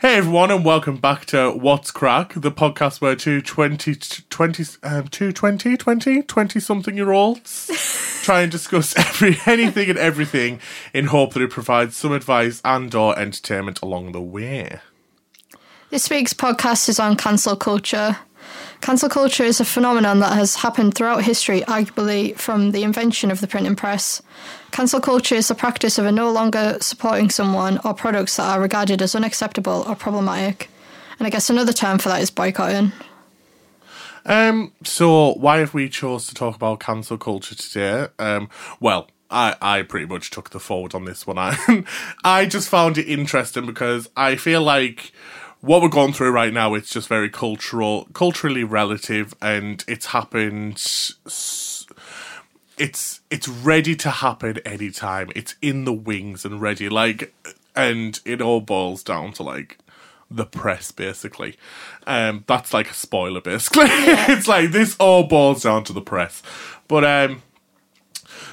Hey everyone, and welcome back to What's Crack, the podcast where two 20, 20, um, two 20, 20, 20 something year olds try and discuss every anything and everything in hope that it provides some advice and or entertainment along the way. This week's podcast is on cancel culture. Cancel culture is a phenomenon that has happened throughout history, arguably from the invention of the printing press. Cancel culture is the practice of no longer supporting someone or products that are regarded as unacceptable or problematic. And I guess another term for that is boycotting. Um, so why have we chose to talk about cancel culture today? Um, well, I, I pretty much took the forward on this one. I, I just found it interesting because I feel like what we're going through right now it's just very cultural culturally relative and it's happened it's it's ready to happen anytime. It's in the wings and ready like and it all boils down to like the press basically. Um that's like a spoiler basically. It's like this all boils down to the press. But um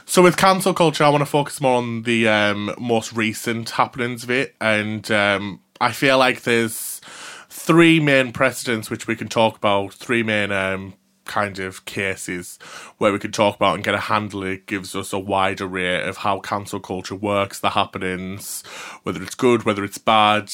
so with cancel culture, I want to focus more on the um, most recent happenings of it, and um, I feel like there's three main precedents which we can talk about, three main um, kind of cases where we can talk about and get a handle. It gives us a wide array of how cancel culture works, the happenings, whether it's good, whether it's bad,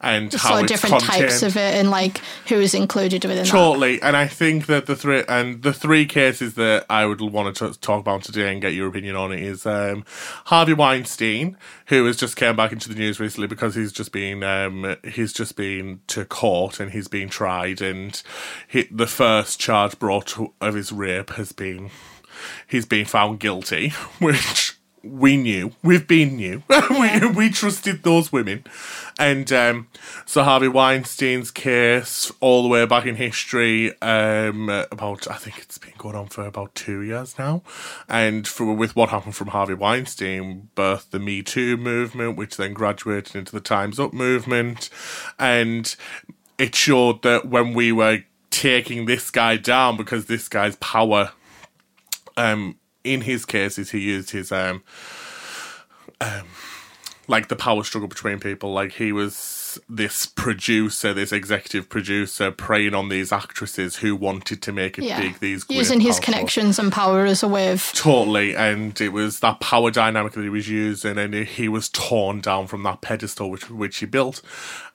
and Just how sort of it's different contained. types of it and like who is included within that. Totally, and I think that the three and the three cases that I would want to talk about today and get your opinion on it is um, Harvey Weinstein, who has just came back into the news recently because he's just been um, he's just been to court and he's been tried, and he, the first charge brought to, of his rape has been he's been found guilty, which we knew. We've been new. we, we trusted those women. And um, so Harvey Weinstein's case, all the way back in history, um, about, I think it's been going on for about two years now. And for, with what happened from Harvey Weinstein, birthed the Me Too movement, which then graduated into the Time's Up movement. And it showed that when we were taking this guy down because this guy's power um in his cases he used his um um like the power struggle between people. Like he was this producer this executive producer preying on these actresses who wanted to make it Yeah. big these Using his powerful- connections and power as a way of Totally, and it was that power dynamic that he was using, and he was torn down from that pedestal which which he built,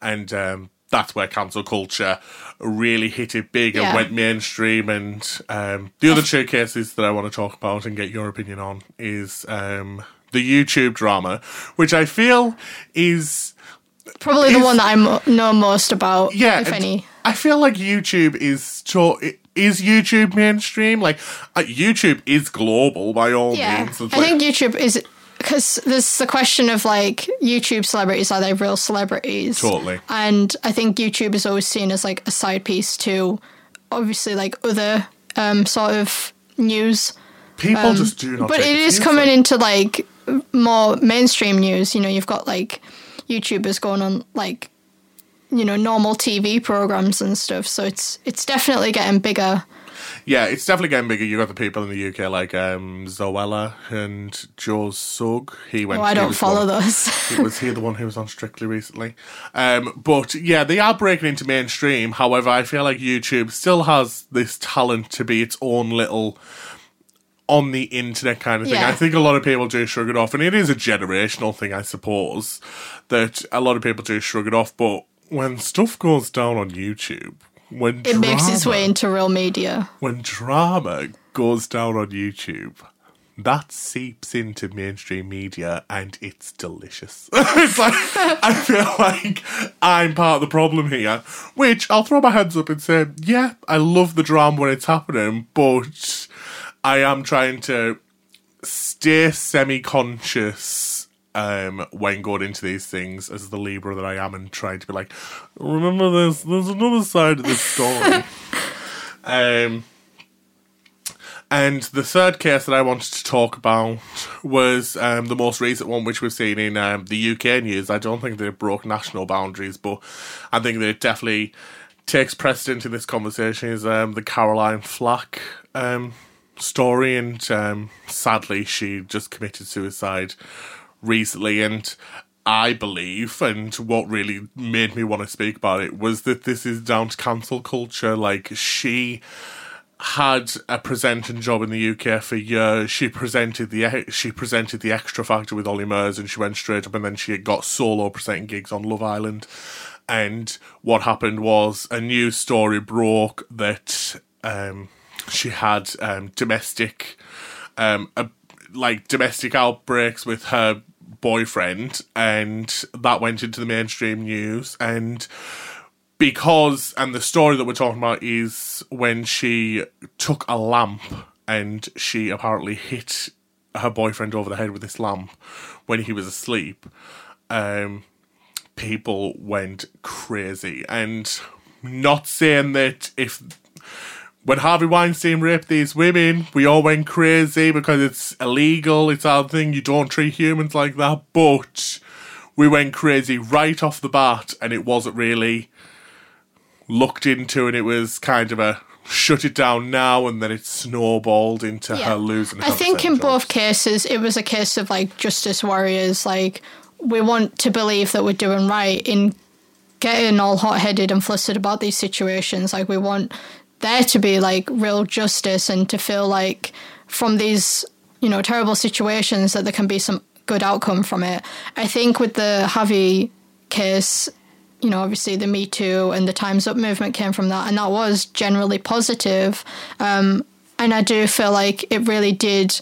and um, that's where cancel culture really hit it big and went mainstream. And um, the other two cases that I want to talk about and get your opinion on is um, the YouTube drama, which I feel is probably the one that I know most about, yeah, if any. I feel like YouTube is to- is YouTube mainstream. Like uh, YouTube is global by all Yeah, means. I like- think YouTube is because there's the question of like YouTube celebrities are they real celebrities? Totally. And I think YouTube is always seen as like a side piece to obviously like other um, sort of news. People just do not. um, But it is coming into like more mainstream news. You know, you've got like YouTubers going on like you know normal TV programs and stuff. So it's it's definitely getting bigger. Yeah, it's definitely getting bigger. You got the people in the UK like um, Zoella and Joe Sugg. He went. Oh, I don't follow one- those. was he the one who was on Strictly recently? Um, but yeah, they are breaking into mainstream. However, I feel like YouTube still has this talent to be its own little on the internet kind of thing. Yeah. I think a lot of people do shrug it off, and it is a generational thing, I suppose, that a lot of people do shrug it off. But when stuff goes down on YouTube, when it makes its way into real media. when drama goes down on YouTube, that seeps into mainstream media and it's delicious. it's like I feel like I'm part of the problem here. Which I'll throw my hands up and say, yeah, I love the drama when it's happening, but I am trying to stay semi-conscious um, when going into these things as the Libra that I am and trying to be like, remember this, there's another side of this story. um, and the third case that I wanted to talk about was um, the most recent one, which we've seen in um, the UK news. I don't think they've broke national boundaries, but I think that it definitely takes precedent in this conversation is um, the Caroline Flack um, story. And um, sadly, she just committed suicide recently. And I believe, and what really made me want to speak about it was that this is down to cancel culture. Like she had a presenting job in the UK for years. She presented the she presented the Xtra Factor with Olly Murs, and she went straight up, and then she got solo presenting gigs on Love Island. And what happened was a news story broke that um, she had um, domestic, um, a, like domestic outbreaks with her boyfriend, and that went into the mainstream news. And because, and the story that we're talking about is when she took a lamp and she apparently hit her boyfriend over the head with this lamp when he was asleep. Um, people went crazy, and not saying that if when Harvey Weinstein raped these women, we all went crazy because it's illegal, it's our thing, you don't treat humans like that, but we went crazy right off the bat and it wasn't really looked into and it was kind of a shut it down now and then it snowballed into yeah. her losing I think in jobs. both cases it was a case of like justice warriors like we want to believe that we're doing right in getting all hot headed and flustered about these situations. Like we want there to be like real justice and to feel like from these you know terrible situations that there can be some good outcome from it. I think with the Harvey case, you know, obviously the Me Too and the Times Up movement came from that, and that was generally positive. Um, and I do feel like it really did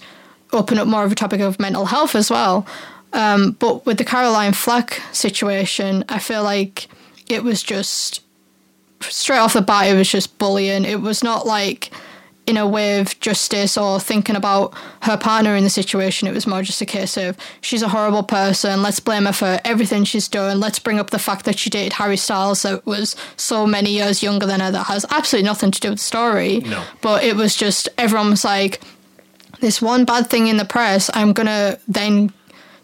open up more of a topic of mental health as well. Um, but with the Caroline Flack situation, I feel like it was just straight off the bat, it was just bullying. It was not like in a way of justice or thinking about her partner in the situation. It was more just a case of she's a horrible person. Let's blame her for everything she's done. Let's bring up the fact that she dated Harry Styles that was so many years younger than her that has absolutely nothing to do with the story. No. But it was just everyone was like, this one bad thing in the press, I'm gonna then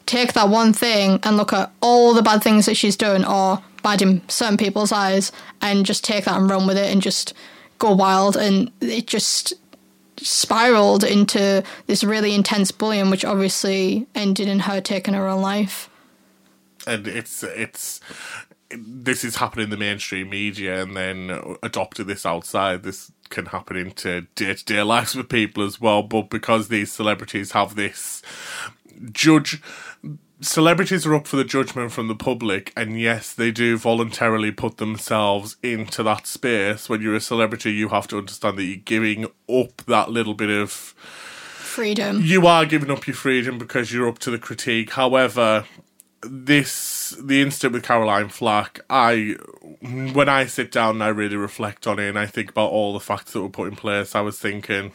take that one thing and look at all the bad things that she's done or bad in certain people's eyes and just take that and run with it and just go wild. And it just spiraled into this really intense bullying which obviously ended in her taking her own life. And it's it's this is happening in the mainstream media and then adopted this outside. This can happen into day-to-day lives with people as well. But because these celebrities have this judge celebrities are up for the judgment from the public, and yes, they do voluntarily put themselves into that space. When you're a celebrity, you have to understand that you're giving up that little bit of freedom. You are giving up your freedom because you're up to the critique. However, this the incident with Caroline Flack, I when I sit down and I really reflect on it and I think about all the facts that were put in place, I was thinking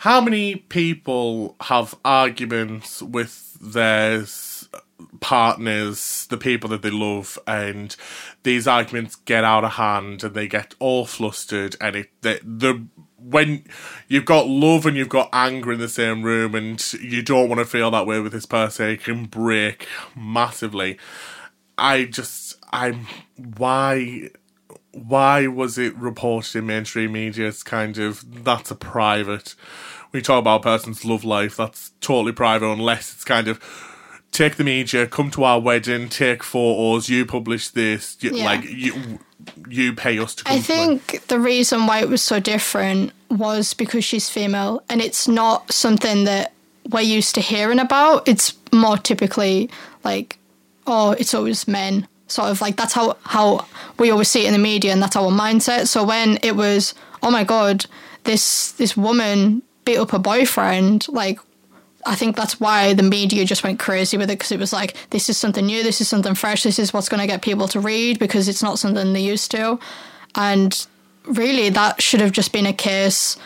how many people have arguments with their partners, the people that they love, and these arguments get out of hand and they get all flustered, and it the, the when you've got love and you've got anger in the same room, and you don't want to feel that way with this person, it can break massively. I just I'm why why was it reported in mainstream media It's kind of that's a private we talk about a person's love life that's totally private unless it's kind of take the media come to our wedding take photos you publish this you, yeah. like you you pay us to come. I think the reason why it was so different was because she's female and it's not something that we're used to hearing about it's more typically like oh it's always men sort of like that's how how we always see it in the media and that's our mindset. So when it was oh my god this this woman beat up her boyfriend like I think that's why the media just went crazy with it because it was like this is something new this is something fresh this is what's going to get people to read because it's not something they used to. And really that should have just been a case.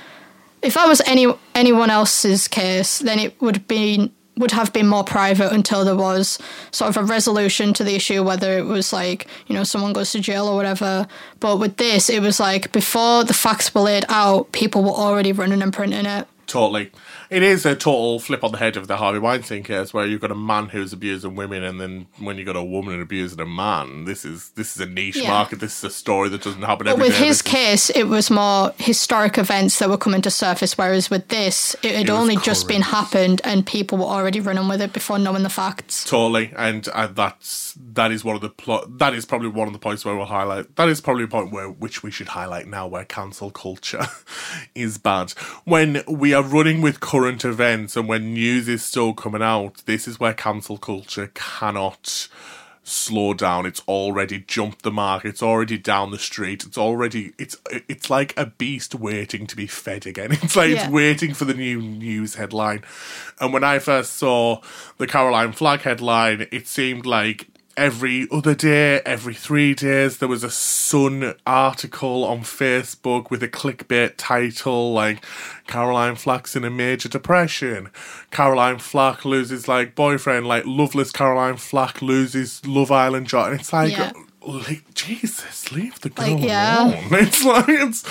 If that was any anyone else's case then it would be would have been more private until there was sort of a resolution to the issue, whether it was like, you know, someone goes to jail or whatever. But with this, it was like before the facts were laid out, people were already running and printing it. Totally. It is a total flip on the head of the Harvey Weinstein case where you've got a man who's abusing women and then when you've got a woman abusing a man, this is this is a niche Yeah. market. This is a story that doesn't happen But every with day. his This is- case, it was more historic events that were coming to surface, whereas with this, it had It only just been happened and people were already running with it before knowing the facts. Totally, and uh, that's that is one of the plot. That is probably one of the points where we'll highlight. That is probably a point where which we should highlight now, where cancel culture is bad. When we are running with current events and when news is still coming out, this is where cancel culture cannot slow down. It's already jumped the mark. It's already down the street. It's already it's it's like a beast waiting to be fed again. It's like Yeah. it's waiting for the new news headline. And when i first saw the caroline flack headline it seemed like every other day every three days there was a sun article on facebook with a clickbait title like caroline flack's in a major depression caroline flack loses like boyfriend like loveless caroline flack loses love island job and it's like Yeah. like, Jesus, leave the girl Like, yeah. alone. It's like it's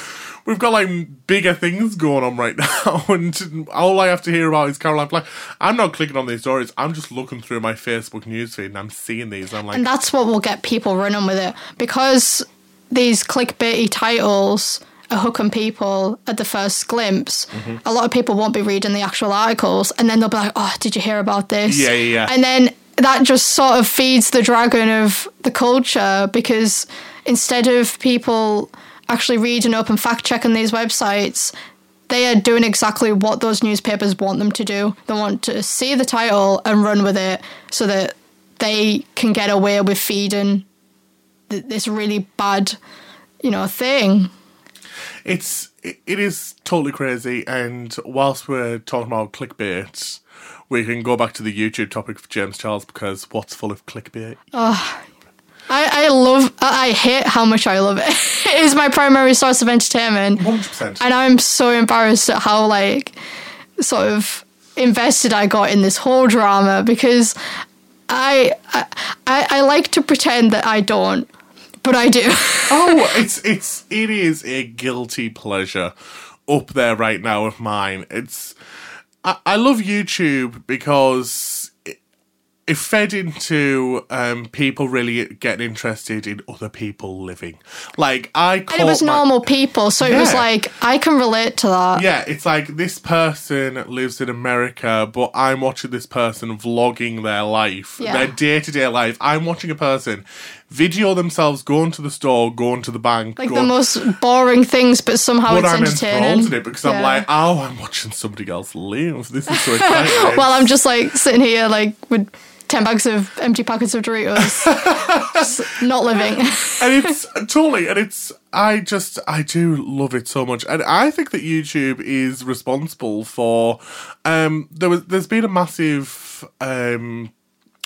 we've got like bigger things going on right now, and all I have to hear about is Caroline Flack. I'm not clicking on these stories. I'm just looking through my Facebook newsfeed and I'm seeing these. And I'm like, And that's what will get people running with it because these clickbaity titles are hooking people at the first glimpse. Mm-hmm. A lot of people won't be reading the actual articles, and then they'll be like, "Oh, did you hear about this?" Yeah, yeah, yeah. And then that just sort of feeds the dragon of the culture because instead of people actually reading and open fact checking these websites. They are doing exactly what those newspapers want them to do. They want to see the title and run with it so that they can get away with feeding th- this really bad, you know, thing. it's it, it is totally crazy. And whilst we're talking about clickbait, we can go back to the YouTube topic of James Charles because what's full of clickbait? I, I love, I hate how much I love it. it is my primary source of entertainment. Hundred percent. And I'm so embarrassed at how, like, sort of invested I got in this whole drama because I, I, I I like to pretend that I don't, but I do. Oh, it's it's it is a guilty pleasure up there right now of mine. It's I, I love YouTube because it, fed into um, people really getting interested in other people living. Like I and it was my- normal people, so it was like, I can relate to that. yeah, it's like this person lives in America, but I'm watching this person vlogging their life, Yeah. their day to day life. I'm watching a person video themselves going to the store, going to the bank, Like going, the most boring things, but somehow but it's I'm entertaining. enthralled in it because I'm Yeah. like, oh, I'm watching somebody else live. This is so exciting. While I'm just like sitting here, like with ten bags of empty packets of Doritos, just not living. and it's totally, and it's, I just, I do love it so much, and I think that YouTube is responsible for, um, there was, there's been a massive, um,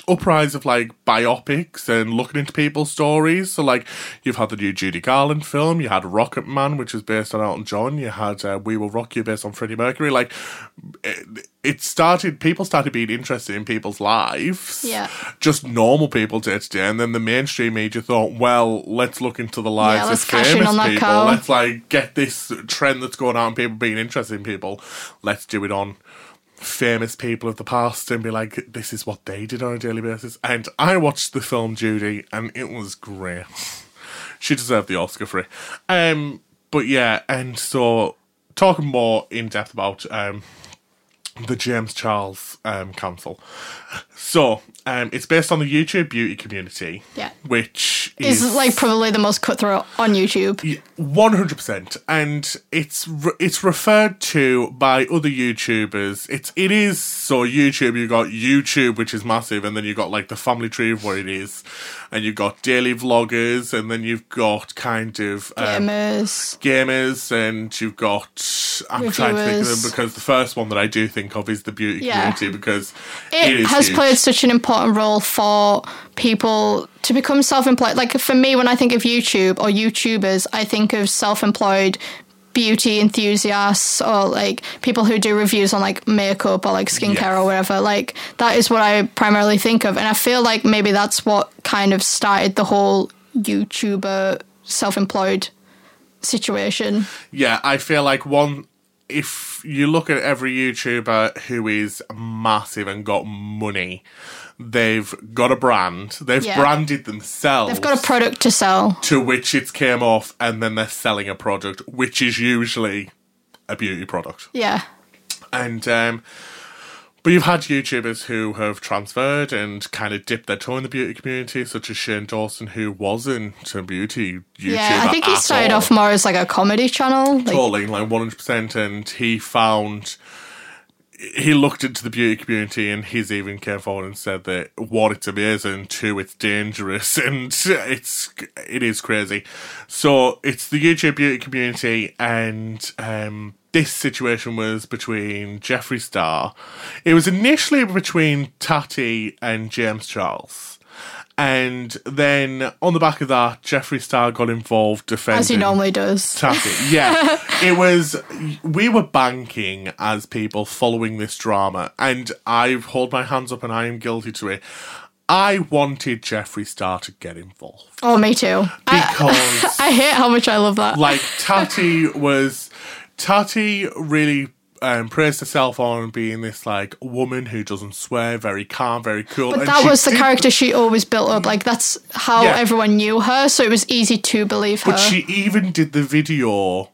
uprise of like biopics and looking into people's stories. So like you've had the new Judy Garland film, you had Rocket Man, which is based on Elton John, you had uh, We Will Rock You based on Freddie Mercury. Like it, it started, people started being interested in people's lives. Yeah. Just normal people day to day, and then the mainstream media thought, well, let's look into the lives let's of famous people. cow. Let's like get this trend that's going on, people being interested in people. Let's do it on famous people of the past and be like, this is what they did on a daily basis. And I watched the film Judy, and it was great. she deserved the Oscar for it. Um, but yeah, and so talking more in depth about um, the James Charles um, Council. So um, it's based on the YouTube beauty community, Yeah. which Is is like probably the most cutthroat on YouTube. one hundred percent, and it's re- it's referred to by other YouTubers. It's it is so YouTube. You got YouTube, which is massive, and then you got like the family tree of where it is, and you've got daily vloggers, and then you've got kind of um, Gamers. gamers, and you've got I'm trying to think of them because the first one that I do think of is the beauty Yeah. community because It, it has huge. played such an important role for people to become self-employed. Like for me, when I think of YouTube or YouTubers, I think of self-employed beauty enthusiasts or like people who do reviews on like makeup or like skincare Yes. or whatever. Like that is what I primarily think of, and I feel like maybe that's what kind of started the whole YouTuber self-employed situation. yeah, I feel like one if you look at every YouTuber who is massive and got money, they've got a brand. They've Yeah. branded themselves. They've got a product to sell. to which it's came off, and then they're selling a product, which is usually a beauty product. Yeah. And um, but you've had YouTubers who have transferred and kind of dipped their toe in the beauty community, such as Shane Dawson, who wasn't a beauty YouTuber. Yeah, I think he started all. off more as like a comedy channel. Like, totally like one hundred percent, and he found. He looked into the beauty community and he's even came forward and said that one, it's amazing, two, it's dangerous, and it's it is crazy. So it's the YouTube beauty community, and um, this situation was between Jeffree Star. It was initially between Tati and James Charles. And then on the back of that, Jeffree Star got involved defending as he normally does. Tati. Yeah. it was, we were banking as people following this drama, and I hold my hands up and I am guilty to it. I wanted Jeffree Star to get involved Oh, me too. I, because, I hate how much I love that. like, Tati was, Tati really. Um, praised herself on being this like woman who doesn't swear, very calm, very cool. But and that was the did- character she always built up. Like that's how Yeah. everyone knew her, so it was easy to believe her. But she even did the video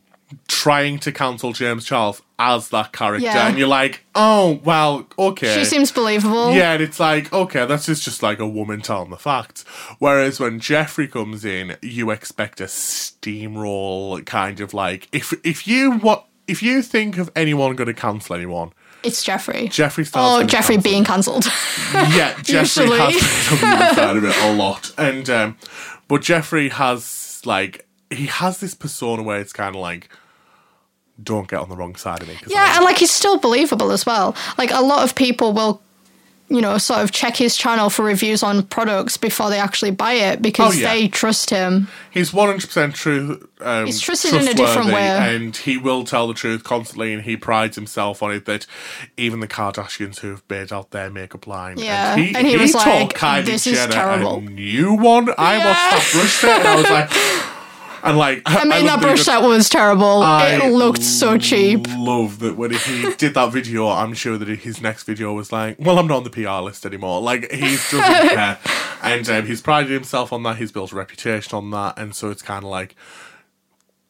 trying to cancel James Charles as that character, Yeah. and you're like, oh well, okay. She seems believable. yeah, and it's like, okay, that's just, just like a woman telling the facts. Whereas when Jeffree comes in, you expect a steamroll kind of like if if you what if you think of anyone going to cancel anyone, It's Jeffree. Jeffree Star's Oh, Jeffree being cancelled. yeah, Jeffree Usually. has been on the side of it a lot, and um, but Jeffree has like he has this persona where it's kind of like, don't get on the wrong side of me. yeah, and like he's still believable as well. Like a lot of people will, you know, sort of check his channel for reviews on products before they actually buy it because Oh, yeah. they trust him. he's one hundred percent true. Um, He's trusted in a different way. and he will tell the truth constantly, and he prides himself on it. That even the Kardashians who've made out their makeup line, Yeah, and he, and he was told like, Kylie "This is terrible." a new one. I Yeah. watched that brush and I was like. And like, I mean, love that brush set was terrible. I it looked so cheap. Love that when he did that video. I'm sure that his next video was like, "Well, I'm not on the PR list anymore." Like he doesn't care, and um, he's prided himself on that. He's built a reputation on that, and so it's kind of like,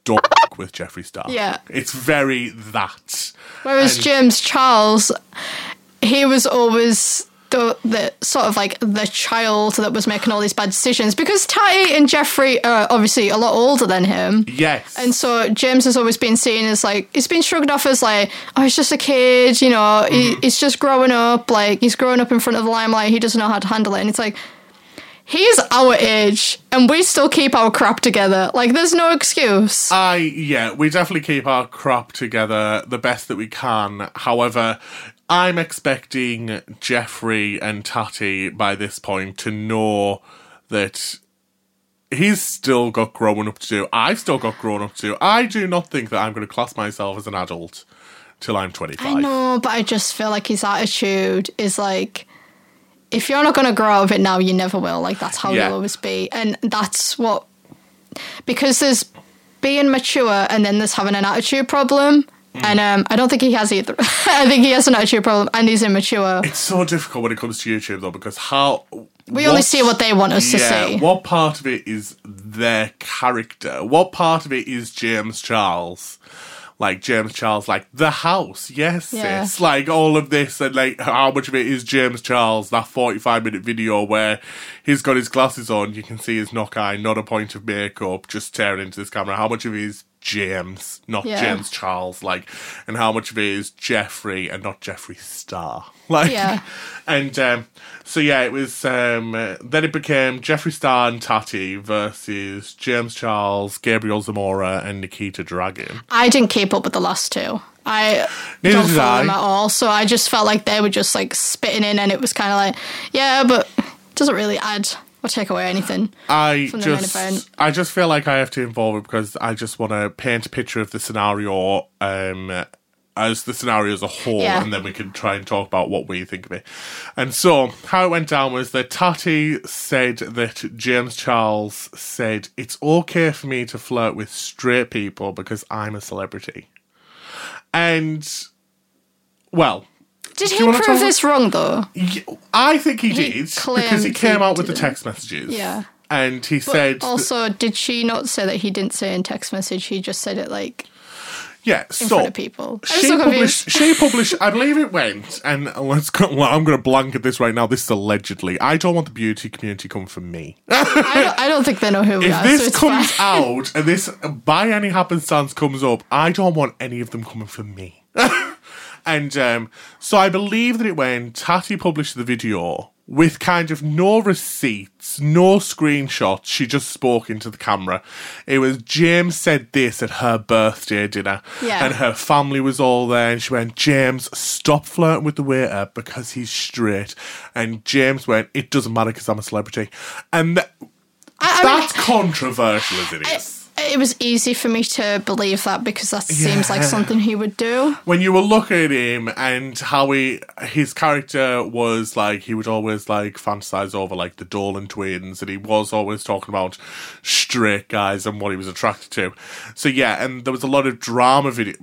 don't with Jeffree Star. Yeah. it's very that. Whereas And- James Charles, he was always the, the sort of like the child that was making all these bad decisions because Tati and Jeffree are obviously a lot older than him. Yes, And so James has always been seen as like he's been shrugged off as like oh he's just a kid you know he, mm-hmm. he's just growing up like he's growing up in front of the limelight he doesn't know how to handle it. And it's like he's our age and we still keep our crap together. Like there's no excuse. I yeah, we definitely keep our crap together the best that we can. However, I'm expecting Jeffree and Tati by this point to know that he's still got growing up to do. I've still got growing up to do. I do not think that I'm going to class myself as an adult till I'm 25. I know but I just feel like his attitude is like if you're not going to grow out of it now you never will like that's how Yeah. you'll always be and that's what because there's being mature and then there's having an attitude problem Mm. and um, I don't think he has either. I think he has an attitude problem and he's immature. It's so difficult when it comes to YouTube though because how We only see what they want us to see. What part of it is their character? What part of it is James Charles? Like James Charles, like the house, yes, Yeah. sis. Like all of this, and like how much of it is James Charles? That forty-five minute video where he's got his glasses on, you can see his knock eye, not a point of makeup, just staring into this camera. How much of it is James, not Yeah. James Charles? Like, and how much of it is Jeffree and not Jeffree Star? Like, Yeah. and um, so yeah, it was. Um, uh, then it became Jeffree Star and Tati versus James Charles, Gabriel Zamora, and Nikita Dragun. I didn't keep up with the last two. I Neither don't follow I. them at all, so I just felt like they were just like spitting in, and it was kind of like, yeah, but doesn't really add or take away anything. I From the main just. I just feel like I have to involve it because I just want to paint a picture of the scenario. Um, as the scenario as a whole, Yeah. and then we can try and talk about what we think of it. And so, how it went down was that Tati said that James Charles said, It's okay for me to flirt with straight people because I'm a celebrity. And well, Did Do he prove this wrong though? I think he, He did because he came he out with the didn't. text messages. Yeah. And he But said, also, did she not say that he didn't say in text message? He just said it like yeah, in so front of people. I'm she so published. She published. I believe it went, and let's go. Well, I'm going to blanket this right now. This is allegedly. I don't want the beauty community coming from me. I don't, I don't think they know who we if are. this so comes fine. out and this by any happenstance comes up, I don't want any of them coming from me. and um, so I believe that it went. Tati published the video with kind of no receipts, no screenshots. She just spoke into the camera. It was James said this at her birthday dinner, Yeah. and her family was all there. And she went, James, stop flirting with the waiter because he's straight. And James went, it doesn't matter because I'm a celebrity. And th- I mean, that's controversial as it is. It was easy for me to believe that because that seems like something he would do. when you were looking at him and how he his character was like he would always like fantasize over like the Dolan twins and he was always talking about straight guys and what he was attracted to. So yeah, and there was a lot of drama video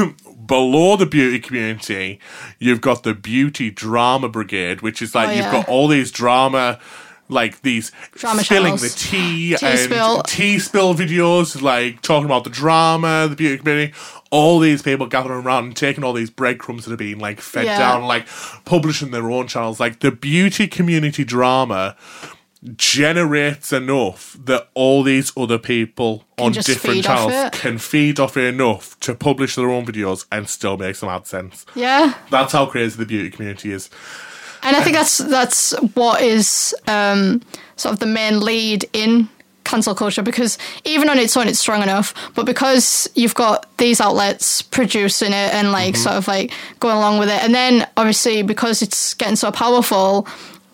below the beauty community. You've got the beauty drama brigade, which is like Oh, you've got all these drama like these Drama spilling channels. the tea, Tea and spill. tea spill videos, like talking about the drama, the beauty community, all these people gathering around and taking all these breadcrumbs that are being like fed Yeah. down, like publishing their own channels. Like the beauty community drama generates enough that all these other people on different channels can feed off it enough to publish their own videos and still make some AdSense. Yeah. That's how crazy the beauty community is. And I think that's that's what is um, sort of the main lead in cancel culture because even on its own it's strong enough, but because you've got these outlets producing it and like Mm-hmm. sort of like going along with it, and then obviously because it's getting so powerful,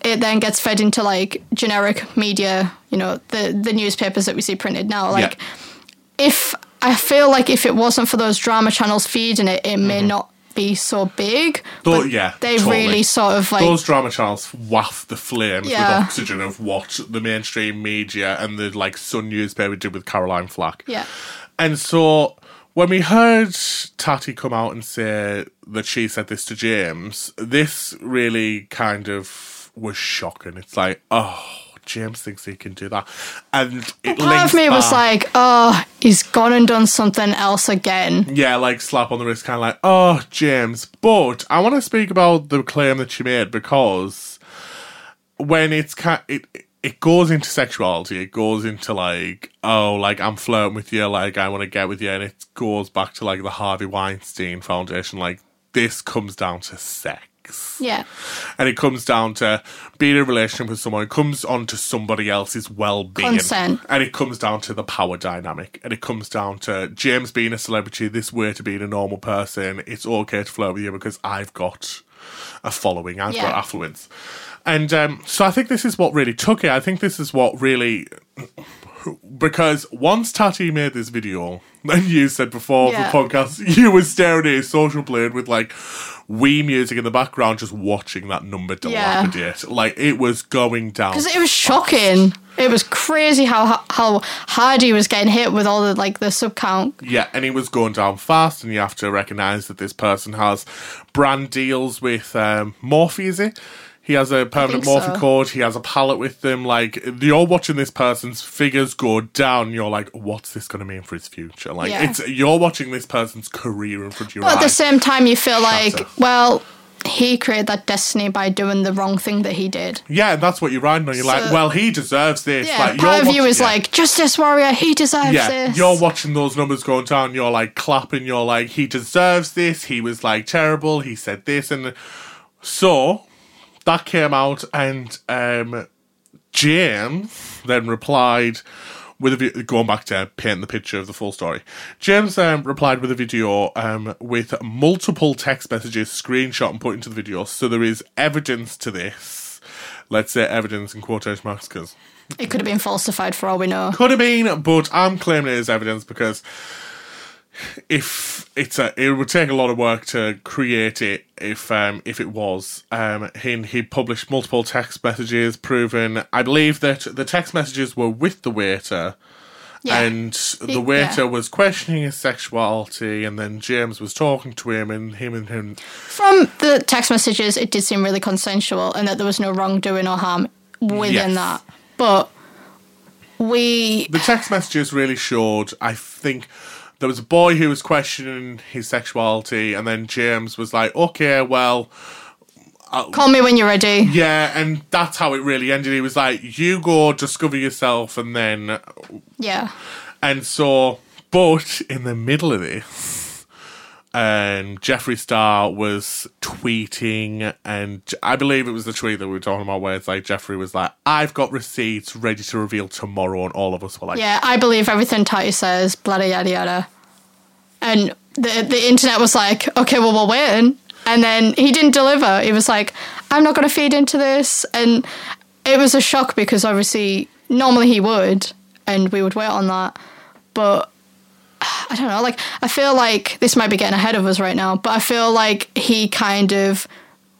it then gets fed into like generic media, you know, the the newspapers that we see printed now. Like Yeah. if I feel like if it wasn't for those drama channels feeding it, it may Mm-hmm. not be so big. Though- but yeah, they totally. really sort of like those drama channels waft the flames Yeah. with oxygen of what the mainstream media and the like Sun newspaper did with Caroline Flack. Yeah. And so when we heard Tati come out and say that she said this to James, this really kind of was shocking. It's like, oh, James thinks he can do that, and it Part of me was like, oh, he's gone and done something else again. yeah, like slap on the wrist, kind of like, oh, James. But I want to speak about the claim that she made because when it's kind, it it goes into sexuality. It goes into like, oh, like I'm flirting with you, like I want to get with you, and it goes back to like the Harvey Weinstein Foundation. Like this comes down to sex Yeah. and it comes down to being in a relationship with someone. It comes on to somebody else's well-being, Consent. and it comes down to the power dynamic, and it comes down to James being a celebrity this way to being a normal person. It's okay to flirt with you because I've got a following, I've got affluence, and um, so I think this is what really took it. I think this is what really because once Tati made this video, and you said before Yeah. the podcast, you were staring at his social blade with like wee music in the background, just watching that number Yeah. Like it was going down. Because it was shocking. It was crazy how how hard he was getting hit with all the like the sub count. Yeah, and he was going down fast, and you have to recognize that this person has brand deals with um, Morphe. Is it? He has a permanent Morphe so. code. He has a palette with them. Like you're watching this person's figures go down. You're like, what's this going to mean for his future? Like Yeah. it's you're watching this person's career in front of your But at the same time, you feel like, Shatter. well, he created that destiny by doing the wrong thing that he did. Yeah, and that's what you're riding on. You're like, well, he deserves this. Yeah, like, part of you is yeah. like, Justice Warrior, he deserves yeah, this. you're watching those numbers going down. You're like clapping. You're like, he deserves this. He was like terrible. He said this, and so that came out, and um, James then replied with a vi- going back to paint the picture of the full story. James um, replied with a video um, with multiple text messages screenshot and put into the video, so there is evidence to this. Let's say evidence in quotation marks because It could have been falsified for all we know. could have been, but I'm claiming it as evidence because if it's a, it would take a lot of work to create it. If um, if it was, um, he he published multiple text messages proving. I believe that the text messages were with the waiter, Yeah. And the waiter yeah. was questioning his sexuality, and then James was talking to him, and him and him. From the text messages, it did seem really consensual and that there was no wrongdoing or harm within Yes. that. But we. The text messages really showed, I think. There was a boy who was questioning his sexuality, and then James was like, okay, well, uh, Call me when you're ready. yeah, and that's how it really ended. He was like, you go discover yourself, and then Yeah. And so, but in the middle of this, um, Jeffree Star was tweeting, and I believe it was the tweet that we were talking about where it's like Jeffree was like, I've got receipts ready to reveal tomorrow, and all of us were like, Yeah, I believe everything Tati says, blah, yada, yada. And the, the internet was like, okay, well, we're waiting. And then he didn't deliver. He was like, I'm not going to feed into this. And it was a shock because obviously, normally he would, and we would wait on that. But I don't know, like, I feel like this might be getting ahead of us right now, but I feel like he kind of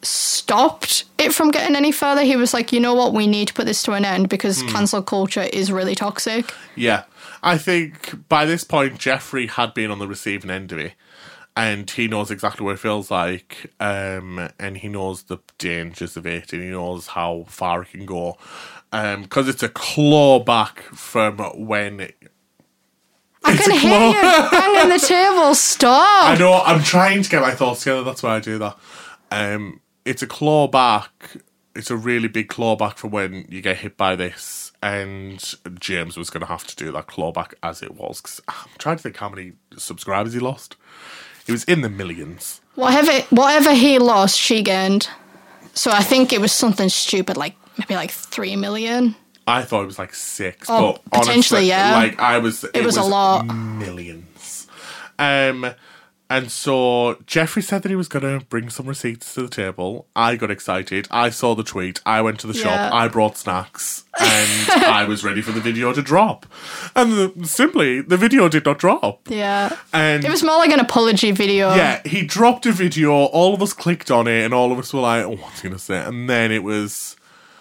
stopped it from getting any further. He was like, you know what, we need to put this to an end because cancel culture is really toxic. Yeah. I think by this point, Jeffree had been on the receiving end of it. And he knows exactly what it feels like. Um, and he knows the dangers of it. And he knows how far it can go. Because it's a claw back from when. I can hear you banging the table. Stop. I know, I'm trying to get my thoughts together. That's why I do that. Um, it's a clawback. It's a really big clawback for when you get hit by this. And James was going to have to do that clawback as it was. 'Cause I'm trying to think how many subscribers he lost. It was in the millions. Whatever, whatever he lost, she gained. So I think it was something stupid, like maybe like three million. I thought it was like six, Oh, but potentially, honestly, yeah. Like I was, it, was a lot. millions. Um, and so Jeffree said that he was going to bring some receipts to the table. I got excited. I saw the tweet. I went to the Yeah. shop. I brought snacks, and I was ready for the video to drop. And the, simply, the video did not drop. Yeah, And it was more like an apology video. yeah, he dropped a video. All of us clicked on it, and all of us were like, oh, "What's he going to say?" And then it was.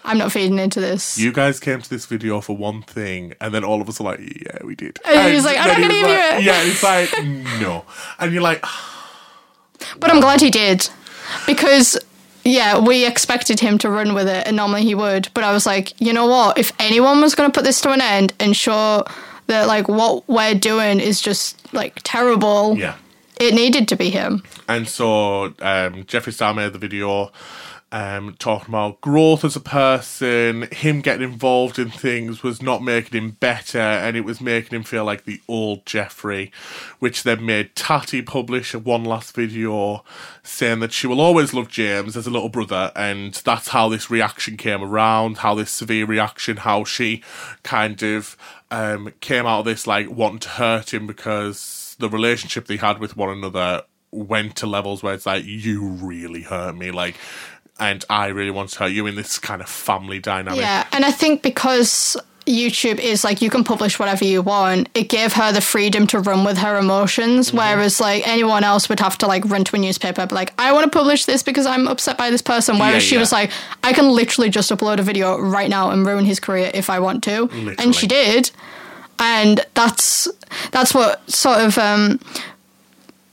I'm not feeding into this. you guys came to this video for one thing, and then all of us are like, yeah, we did. And he was like, I'm not gonna was give like- you it. Yeah, it's like, no. And you're like, But I'm glad he did because yeah, we expected him to run with it, and normally he would. But I was like, you know what? If anyone was going to put this to an end and show that like what we're doing is just like terrible, yeah. it needed to be him. And so um, Jeffree Star made the video um, talking about growth as a person. Him getting involved in things was not making him better, and it was making him feel like the old Jeffree, which then made Tati publish a one last video saying that she will always love James as a little brother, and that's how this reaction came around, how this severe reaction, how she kind of um, came out of this like wanting to hurt him because the relationship they had with one another went to levels where it's like you really hurt me like and i really want to hurt you in this kind of family dynamic Yeah, and I think because YouTube is like you can publish whatever you want, it gave her the freedom to run with her emotions, Mm-hmm. whereas like anyone else would have to like run to a newspaper, but like I want to publish this because I'm upset by this person. Whereas Yeah, she yeah. was like, I can literally just upload a video right now and ruin his career if I want to, Literally. and she did, and that's that's what sort of um,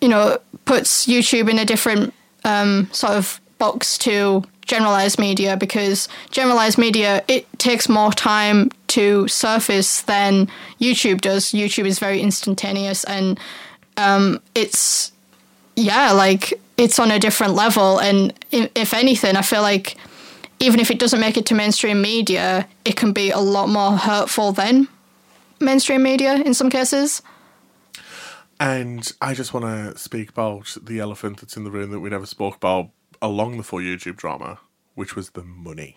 you know puts YouTube in a different um, sort of box to generalized media because generalized media it takes more time to surface than YouTube does. YouTube is very instantaneous and um, it's yeah like it's on a different level and if anything I feel like even if it doesn't make it to mainstream media it can be a lot more hurtful than mainstream media in some cases. and i just want to speak about the elephant that's in the room that we never spoke about along the full youtube drama which was the money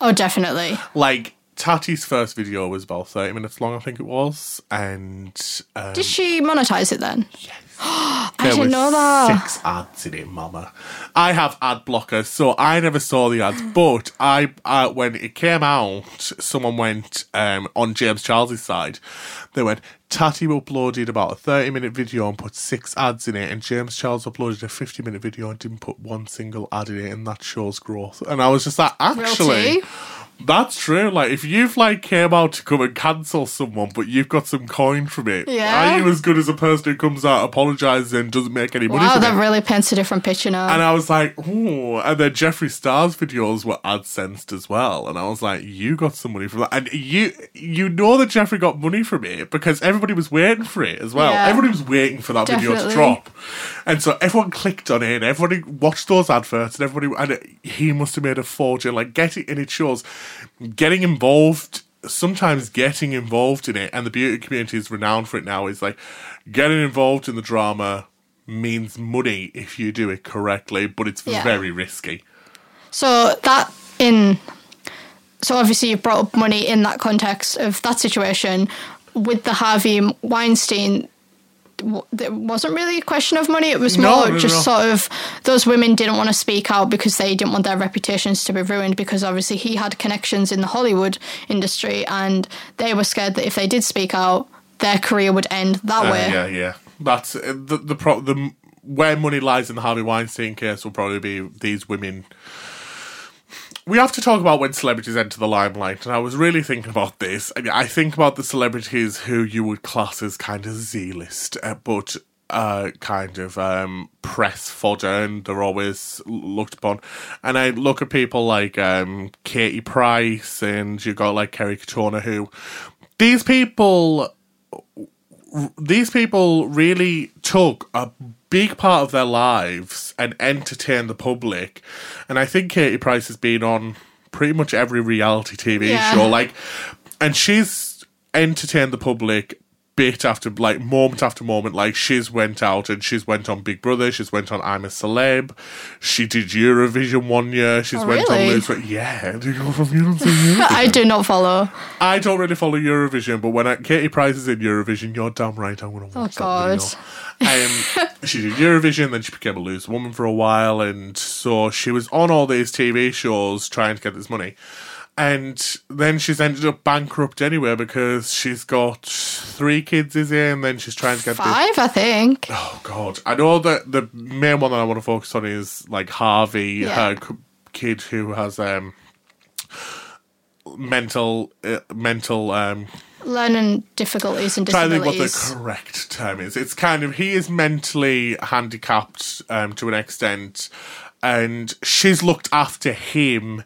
Oh, definitely. like Tati's first video was about 30 minutes long, I think it was. And um, Did she monetize it then? I There didn't know that. Six ads in it, mama. I have ad blockers, so I never saw the ads. But I, uh, when it came out, someone went um, on James Charles's side. They went, Tati uploaded about a thirty-minute video and put six ads in it, and James Charles uploaded a fifty-minute video and didn't put one single ad in it, and that shows growth. And I was just like, actually, Realty. That's true. Like, if you've like came out to come and cancel someone, but you've got some coin from it, Yeah. are you as good as a person who comes out, apologizes, and doesn't make any money Wow, from that it? really paints a different picture now. and I was like, ooh. And then Jeffree Star's videos were AdSensed as well. And I was like, you got some money from that. And you you know that Jeffree got money from it because everybody was waiting for it as well. Yeah. Everybody was waiting for that video to Definitely. drop. And so everyone clicked on it and everybody watched those adverts and everybody, and he must have made a fortune. Like, get it. and it shows getting involved sometimes getting involved in it and the beauty community is renowned for it now is like getting involved in the drama means money if you do it correctly but it's Yeah. very risky So that in so obviously you brought up money in that context of that situation with the Harvey Weinstein. There wasn't really a question of money. It was more no, just no. sort of those women didn't want to speak out because they didn't want their reputations to be ruined. Because obviously he had connections in the Hollywood industry, and they were scared that if they did speak out, their career would end that Uh, way. yeah yeah that's uh, the the, pro- the where money lies in the Harvey Weinstein case will probably be these women we have to talk about when celebrities enter the limelight, and I was really thinking about this. I, mean, I think about the celebrities who you would class as kind of Z-list, uh, but uh, kind of um, press fodder, and they're always looked upon. And I look at people like um, Katie Price, and you got like Kerry Katona, who these people these people really took a big part of their lives and entertain the public. And I think Katie Price has been on pretty much every reality TV Yeah. show. Like, and she's entertained the public bit after like moment after moment like she's went out and she's went on big brother she's went on i'm a celeb she did eurovision one year she's Oh, went really? on lose But yeah don't- you don't see Eurovision. I do not follow. I don't really follow Eurovision, but when I, Katie Price is in Eurovision, you're damn right I'm going to watch Oh, video. Um, she did Eurovision, then she became a loose woman for a while, and so she was on all these TV shows trying to get this money. And then she's ended up bankrupt anyway because she's got three kids, is it? And then she's trying to get this Five, I think. Oh God! I know that the main one that I want to focus on is like Harvey, Yeah. her c- kid who has um mental uh, mental um. Learning difficulties and disabilities. Trying to think what the correct term is. It's kind of he is mentally handicapped um, to an extent, and she's looked after him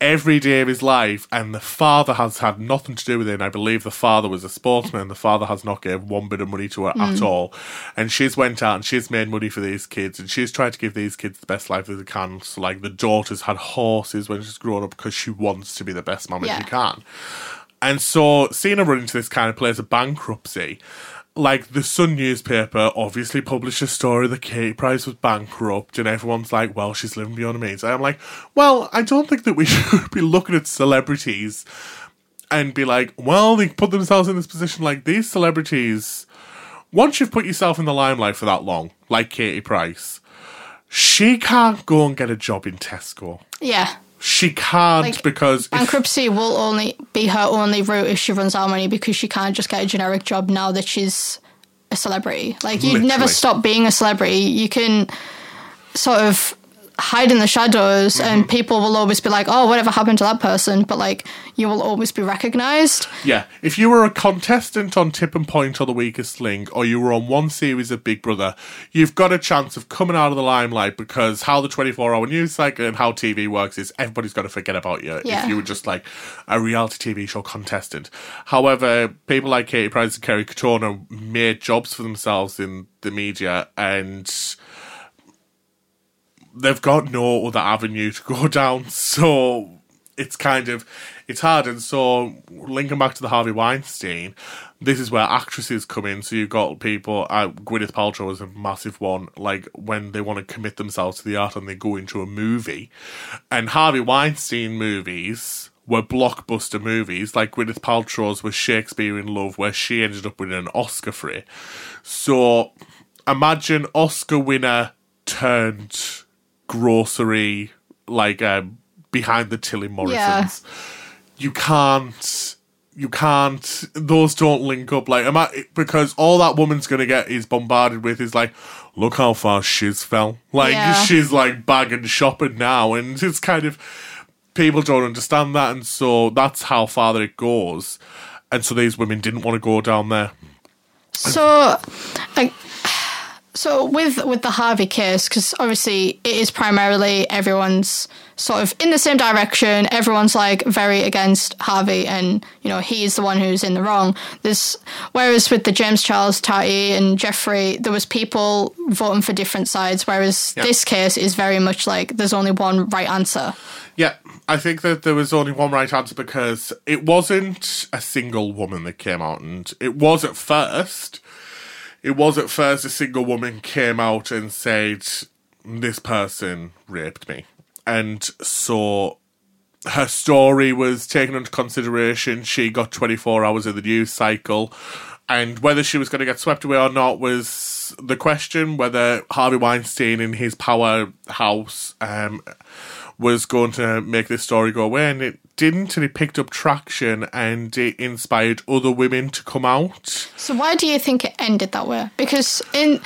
every day of his life, and the father has had nothing to do with it. And I believe the father was a sportsman. The father has not given one bit of money to her at mm. all, and she's went out and she's made money for these kids, and she's tried to give these kids the best life that they can. So, like the daughter's had horses when she's grown up because she wants to be the best mum Yeah. she can. And so, seeing her run into this kind of place of bankruptcy, like the Sun newspaper obviously published a story that Katie Price was bankrupt, and everyone's like, well, she's living beyond her means. I'm like, well, I don't think that we should be looking at celebrities and be like, well, they put themselves in this position like these celebrities. Once you've put yourself in the limelight for that long, like Katie Price, she can't go and get a job in Tesco. Yeah. She can't Like, because if- Bankruptcy will only be her only route if she runs out of money because she can't just get a generic job now that she's a celebrity. Like you never stop being a celebrity. You can sort of hide in the shadows Mm-hmm. and people will always be like, Oh, whatever happened to that person? But like you will always be recognized. Yeah, if you were a contestant on Tipping Point or The Weakest Link, or you were on one series of Big Brother, you've got a chance of coming out of the limelight because how the 24 hour news cycle and how TV works is everybody's got to forget about you Yeah. if you were just like a reality TV show contestant. However, people like Katie Price and Kerry Katona made jobs for themselves in the media and they've got no other avenue to go down. So it's kind of it's hard. And so linking back to the Harvey Weinstein, this is where actresses come in. So you've got people. Uh, Gwyneth Paltrow is a massive one. Like when they want to commit themselves to the art and they go into a movie, and Harvey Weinstein movies. Were blockbuster movies like Gwyneth Paltrow's was Shakespeare in Love, where she ended up winning an Oscar for it. So imagine Oscar winner turned grocery like um, behind the Tilly Morrison's. You can't. You can't. Those don't link up. Like, am I, because all that woman's gonna get is bombarded with is like, look how far she's fell. Like, Yeah. she's like bagging shopping now, and it's kind of. people don't understand that, and so that's how far that it goes. And so these women didn't want to go down there. So, like, so with with the Harvey case, because obviously it is primarily everyone's sort of in the same direction. Everyone's like very against Harvey, and you know he's the one who's in the wrong. This whereas with the James Charles Tati and Jeffree, there was people voting for different sides. Whereas this case is very much like there's only one right answer. Yeah, I think that there was only one right answer because it wasn't a single woman that came out, and it was at first. It was at first a single woman came out and said, This person raped me. And so her story was taken into consideration. She got 24 hours of the news cycle. And whether she was going to get swept away or not was the question. Whether Harvey Weinstein in his powerhouse um, was going to make this story go away. And it didn't. And it picked up traction and it inspired other women to come out. So why do you think it ended that way? Because in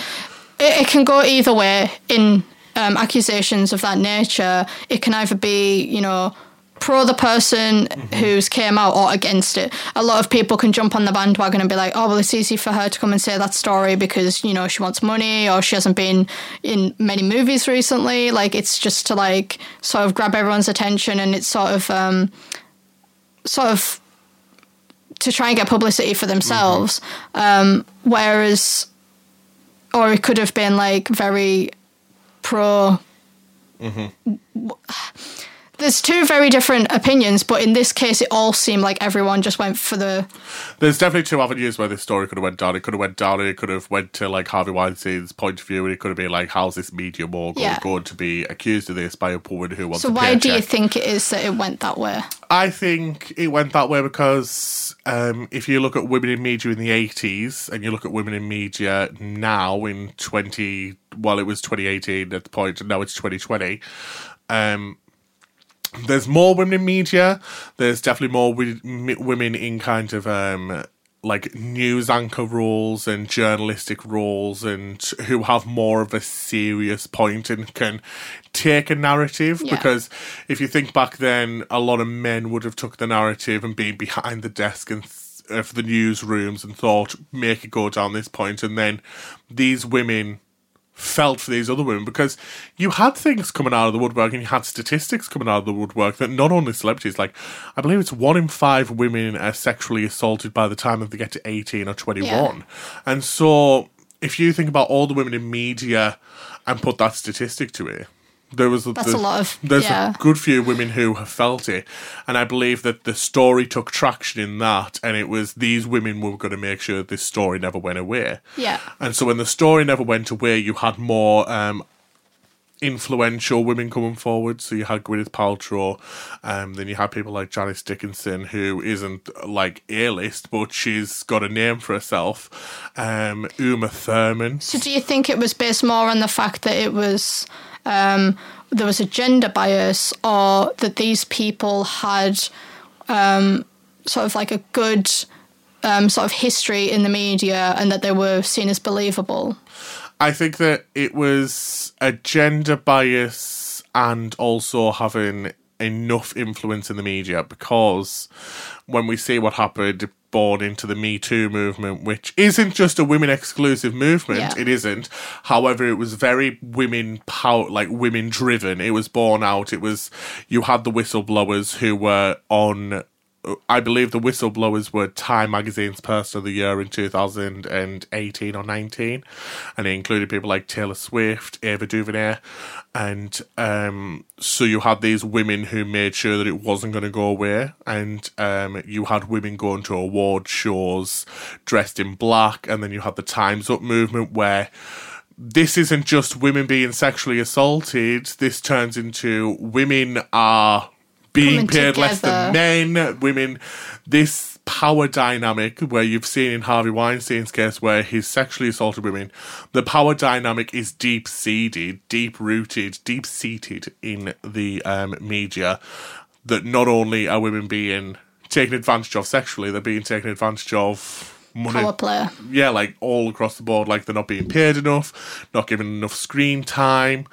it, it can go either way in um, accusations of that nature. It can either be you know pro the person who's came out or against it. A lot of people can jump on the bandwagon and be like, oh well, it's easy for her to come and say that story because you know she wants money or she hasn't been in many movies recently. Like it's just to like sort of grab everyone's attention and it's sort of um, sort of to try and get publicity for themselves. Um, whereas, or it could have been like very pro. There's two very different opinions, but in this case, it all seemed like everyone just went for the. There's definitely two avenues where this story could have went down. It could have went down and it could have went to like Harvey Weinstein's point of view and it could have been like, how's this media mogul Yeah. going to be accused of this by a woman who wants So a why do you think it is that it went that way? I think it went that way because um, if you look at women in media in the 80s and you look at women in media now in 20, well, it was 2018 at the point, and now it's 2020. Um, there's more women in media. There's definitely more wi- m- women in kind of um, like news anchor roles and journalistic roles, and who have more of a serious point and can take a narrative. Yeah. Because if you think back then, a lot of men would have took the narrative and been behind the desk and. th- Of the newsrooms and thought, make it go down this point, and then these women felt for these other women because you had things coming out of the woodwork and you had statistics coming out of the woodwork that not only celebrities, like I believe it's one in five women are sexually assaulted by the time that they get to 18 or 21. Yeah. And so if you think about all the women in media and put that statistic to it, there was That's a lot of- there's yeah. a good few women who have felt it, and I believe that the story took traction in that, and it was these women were going to make sure this story never went away. Yeah. And so when the story never went away, you had more um, influential women coming forward. So you had Gwyneth Paltrow, um, then you had people like Janice Dickinson, who isn't like A list, but she's got a name for herself. Um, Uma Thurman. So do you think it was based more on the fact that it was um, there was a gender bias, or that these people had um, sort of like a good um, sort of history in the media, and that they were seen as believable? I think that it was a gender bias and also having enough influence in the media because when we see what happened born into the Me Too movement, which isn't just a women exclusive movement, Yeah. it isn't. However, it was very women power, like women driven. It was born out. It was, you had the whistleblowers who were on I believe the whistleblowers were Time Magazine's Person of the Year in 2018 or 19, and it included people like Taylor Swift, Ava DuVernay, and um, so you had these women who made sure that it wasn't going to go away, and um, you had women going to award shows dressed in black, and then you had the Times Up movement where this isn't just women being sexually assaulted. This turns into women are being paid less than men. Women, this power dynamic where you've seen in Harvey Weinstein's case where he's sexually assaulted women, the power dynamic is deep seated, deep rooted, deep seated in the um, media. That not only are women being taken advantage of sexually, they're being taken advantage of money. Power player. Yeah, like all across the board, like they're not being paid enough, not given enough screen time.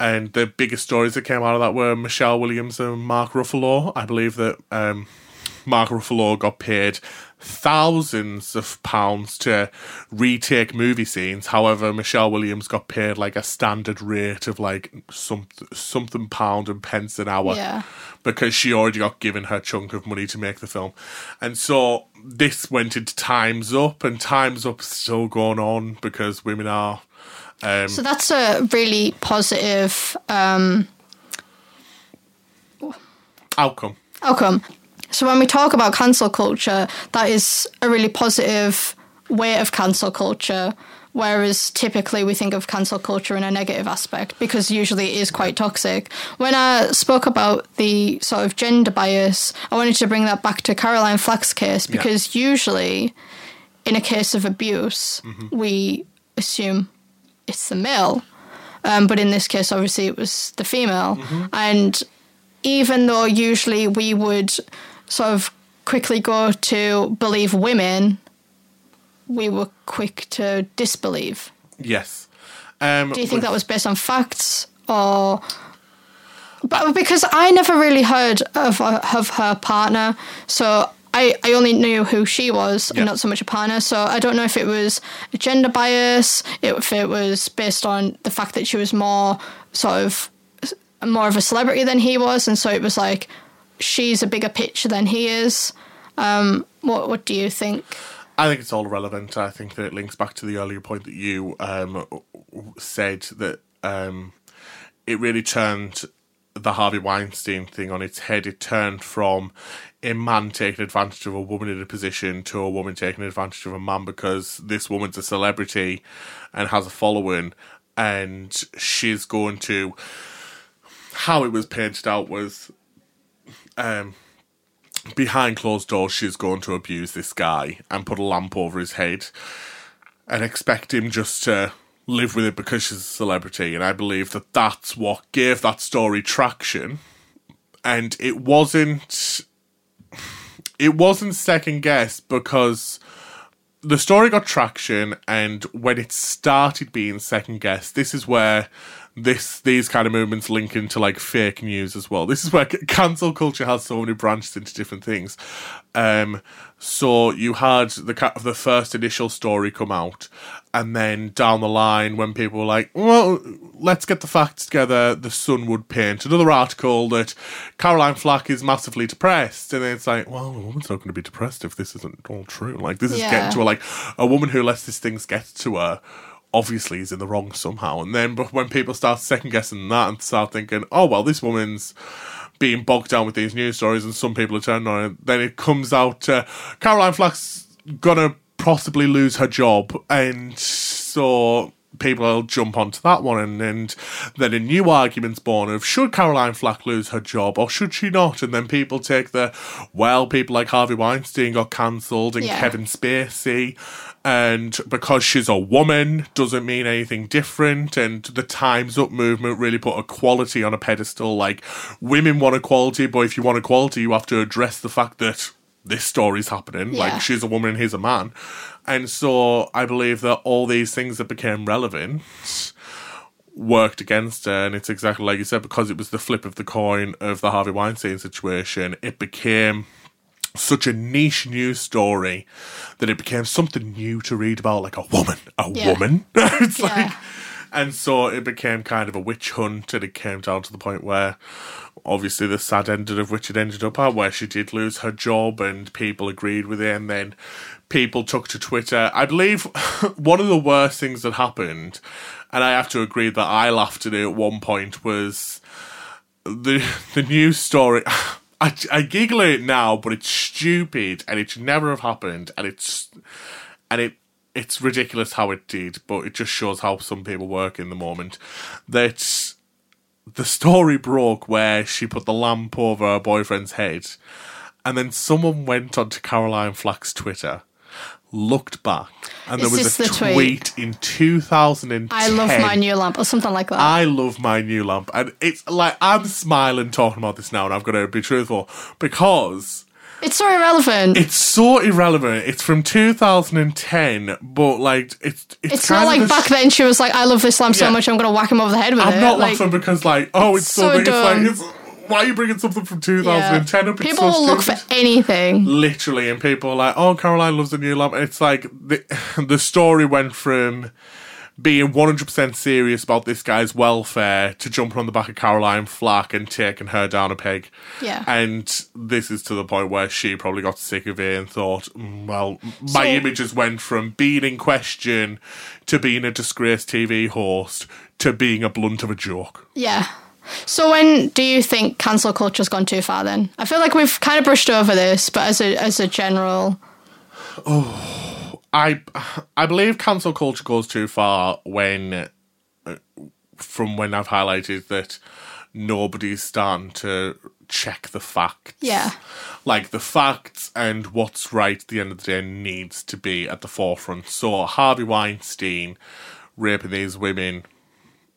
And the biggest stories that came out of that were Michelle Williams and Mark Ruffalo. I believe that um, Mark Ruffalo got paid thousands of pounds to retake movie scenes. However, Michelle Williams got paid like a standard rate of like some something pound and pence an hour Yeah. because she already got given her chunk of money to make the film. And so this went into Times Up, and Times Up's still going on because women are. Um, So that's a really positive um, outcome. outcome. So when we talk about cancel culture, that is a really positive way of cancel culture. Whereas typically we think of cancel culture in a negative aspect because usually it is quite toxic. When I spoke about the sort of gender bias, I wanted to bring that back to Caroline Flack's case because usually in a case of abuse, we assume it's the male. Um, but in this case, obviously, it was the female. And even though usually we would sort of quickly go to believe women, we were quick to disbelieve. Yes. Um, Do you think that was based on facts or? But because I never really heard of of her partner, so I, I only knew who she was Yeah. and not so much a partner. So I don't know if it was a gender bias, if it was based on the fact that she was more sort of more of a celebrity than he was, and so it was like she's a bigger picture than he is. Um, what what do you think? I think it's all relevant. I think that it links back to the earlier point that you um, said that um, it really turned the Harvey Weinstein thing on its head. It turned from a man taking advantage of a woman in a position to a woman taking advantage of a man because this woman's a celebrity and has a following, and she's going to. How it was painted out was um, behind closed doors, she's going to abuse this guy and put a lamp over his head and expect him just to live with it because she's a celebrity. And I believe that that's what gave that story traction. And it wasn't. It wasn't second guess because the story got traction, and when it started being second guessed, this is where this these kind of movements link into like fake news as well. This is where cancel culture has so many branches into different things. Um, so you had the the first initial story come out, and then down the line, when people were like, "Well, let's get the facts together," the Sun would paint another article that Caroline Flack is massively depressed, and then it's like, "Well, a woman's not going to be depressed if this isn't all true." Like this is Yeah. getting to a like a woman who lets these things get to her obviously is in the wrong somehow. And then but when people start second guessing that and start thinking, oh well, this woman's being bogged down with these news stories and some people are turning on it, then it comes out uh, Caroline Flack's gonna possibly lose her job and so people will jump onto that one and, and then a new argument's born of should Caroline Flack lose her job or should she not? And then people take the well, people like Harvey Weinstein got cancelled and Yeah. Kevin Spacey and because she's a woman doesn't mean anything different and the times up movement really put equality on a pedestal like women want equality but if you want equality you have to address the fact that this story's happening Yeah. like she's a woman and he's a man and so i believe that all these things that became relevant worked against her and it's exactly like you said because it was the flip of the coin of the harvey weinstein situation it became such a niche news story that it became something new to read about, like a woman, a Yeah. woman. it's like, Yeah. And so it became kind of a witch hunt, and it came down to the point where, obviously, the sad ending of which it ended up at, where she did lose her job, and people agreed with it, and then people took to Twitter. I believe one of the worst things that happened, and I have to agree that I laughed at it at one point, was the the news story. I, I giggle at it now, but it's stupid and it should never have happened, and it's and it it's ridiculous how it did, but it just shows how some people work in the moment. That the story broke where she put the lamp over her boyfriend's head, and then someone went onto Caroline Flack's Twitter, looked back, and there was a the tweet? tweet in 2010. I love my new lamp or something like that. I love my new lamp, and it's like I'm smiling talking about this now, and I've got to be truthful because It's so irrelevant. It's so irrelevant. It's from 2010, but like it's it's, it's kind not of like back sh- then she was like, I love this lamp so much I'm gonna whack him over the head with it. I'm not like, laughing because like oh it's so, so big. It's like dumb. it's why are you bringing something from yeah. 2010 up? It's People so will look for anything. literally and people are like oh caroline loves the new lamp it's like the, the story went from being 100% serious about this guy's welfare to jumping on the back of caroline flack and taking her down a peg Yeah. and this is to the point where she probably got sick of it and thought "Mm, well my So- images went from being in question to being a disgraced tv host to being a blunt of a joke Yeah. So when do you think cancel culture's gone too far then? I feel like we've kind of brushed over this, but as a as a general I I believe cancel culture goes too far when uh, from when I've highlighted that nobody's starting to check the facts. Yeah. Like the facts and what's right at the end of the day needs to be at the forefront. So Harvey Weinstein raping these women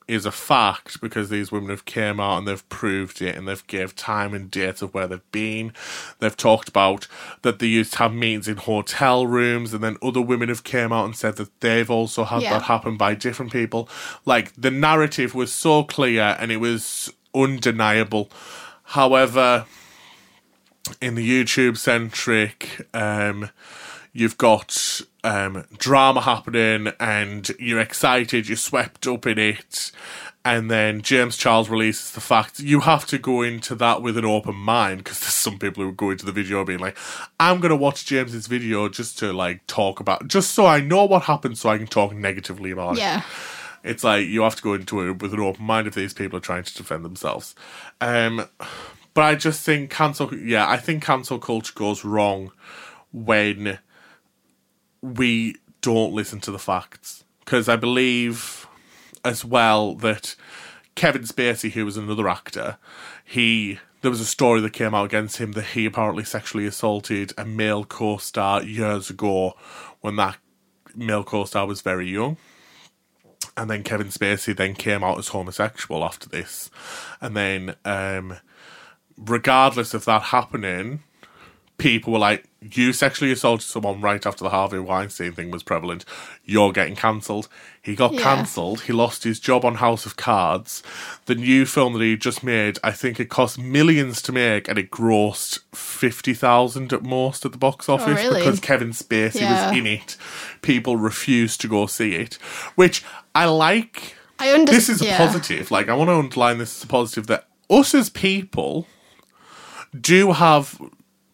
is a fact because these women have came out and they've proved it and they've gave time and dates of where they've been. They've talked about that they used to have meetings in hotel rooms and then other women have came out and said that they've also had Yeah. that happen by different people. Like the narrative was so clear and it was undeniable. However, in the YouTube centric, um, you've got um, drama happening and you're excited, you're swept up in it, and then James Charles releases the fact you have to go into that with an open mind because there's some people who go into the video being like, I'm gonna watch James's video just to like talk about, just so I know what happened, so I can talk negatively about it. Yeah. It's like you have to go into it with an open mind if these people are trying to defend themselves. Um, but I just think cancel. Yeah, I think cancel culture goes wrong when we don't listen to the facts. Because I believe as well that Kevin Spacey, who was another actor, he there was a story that came out against him that he apparently sexually assaulted a male co-star years ago when that male co-star was very young. And then Kevin Spacey then came out as homosexual after this, and then um, regardless of that happening, people were like, "You sexually assaulted someone right after the Harvey Weinstein thing was prevalent. You're getting cancelled. He got Yeah. cancelled. He lost his job on House of Cards. The new film that he just made, I think it cost millions to make, and it grossed fifty thousand at most at the box oh, office Oh, really? because Kevin Spacey Yeah. was in it. People refused to go see it, which I like. I understand. This is a positive. Like I want to underline this as a positive that us as people do have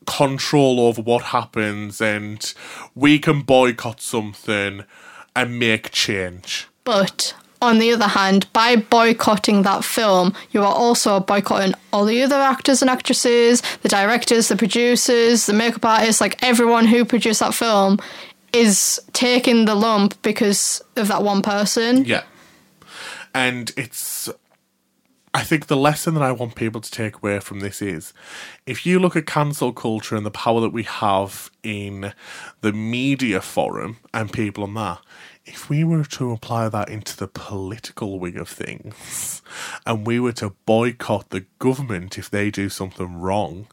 control over what happens, and we can boycott something and make change. But on the other hand, by boycotting that film, you are also boycotting all the other actors and actresses, the directors, the producers, the makeup artists, like everyone who produced that film is taking the lump because of that one person. Yeah. And it's. I think the lesson that I want people to take away from this is if you look at cancel culture and the power that we have in the media forum and people on that, if we were to apply that into the political wing of things and we were to boycott the government if they do something wrong,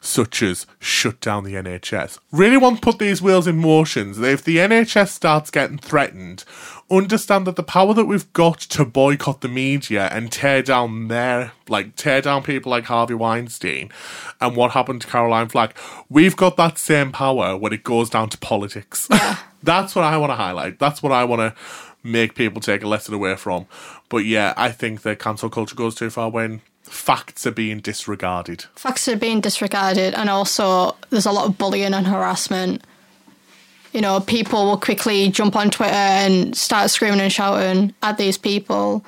such as shut down the NHS. Really want to put these wheels in motion. If the NHS starts getting threatened, understand that the power that we've got to boycott the media and tear down their, like, tear down people like Harvey Weinstein and what happened to Caroline Flack, we've got that same power when it goes down to politics. That's what I want to highlight. That's what I want to make people take a lesson away from. But yeah, I think that cancel culture goes too far when facts are being disregarded. Facts are being disregarded, and also there's a lot of bullying and harassment. You know, people will quickly jump on Twitter and start screaming and shouting at these people,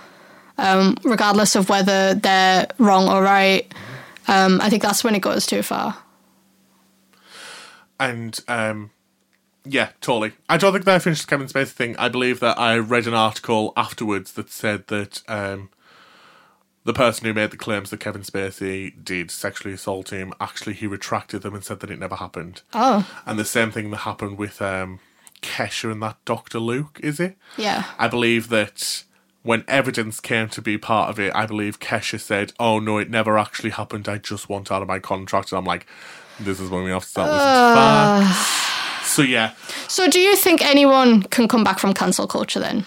um, regardless of whether they're wrong or right. Um, I think that's when it goes too far. And um, yeah, totally. I don't think that I finished the Kevin Spacey thing. I believe that I read an article afterwards that said that um, the person who made the claims that Kevin Spacey did sexually assault him actually he retracted them and said that it never happened. Oh, And the same thing that happened with um, Kesha and that Doctor Luke, is it? yeah. I believe that when evidence came to be part of it, I believe Kesha said, "Oh no, it never actually happened. I just want out of my contract." And I'm like, "This is when we have to start listening to facts." So yeah, So, do you think anyone can come back from cancel culture then?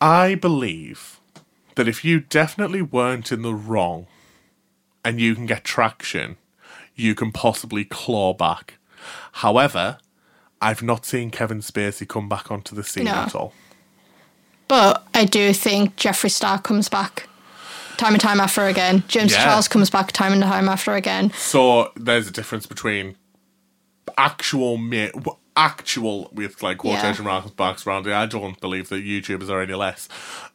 I believe that if you definitely weren't in the wrong and you can get traction, you can possibly claw back. However, I've not seen Kevin Spacey come back onto the scene No. at all. But I do think Jeffree Star comes back time and time after again. James Yeah. Charles comes back time and time after again. So there's a difference between actual w- actual with like quotation marks marks around it. I don't believe that YouTubers are any less.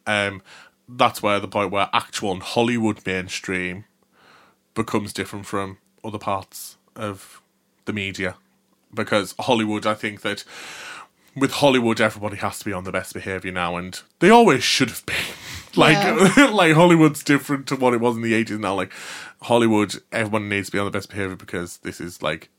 Um, that's where the point where actual and Hollywood mainstream becomes different from other parts of the media because Hollywood, I think that with Hollywood, everybody has to be on the best behavior now, and they always should have been. like, Yeah. like Hollywood's different to what it was in the eighties now. Like Hollywood, everyone needs to be on the best behavior because this is like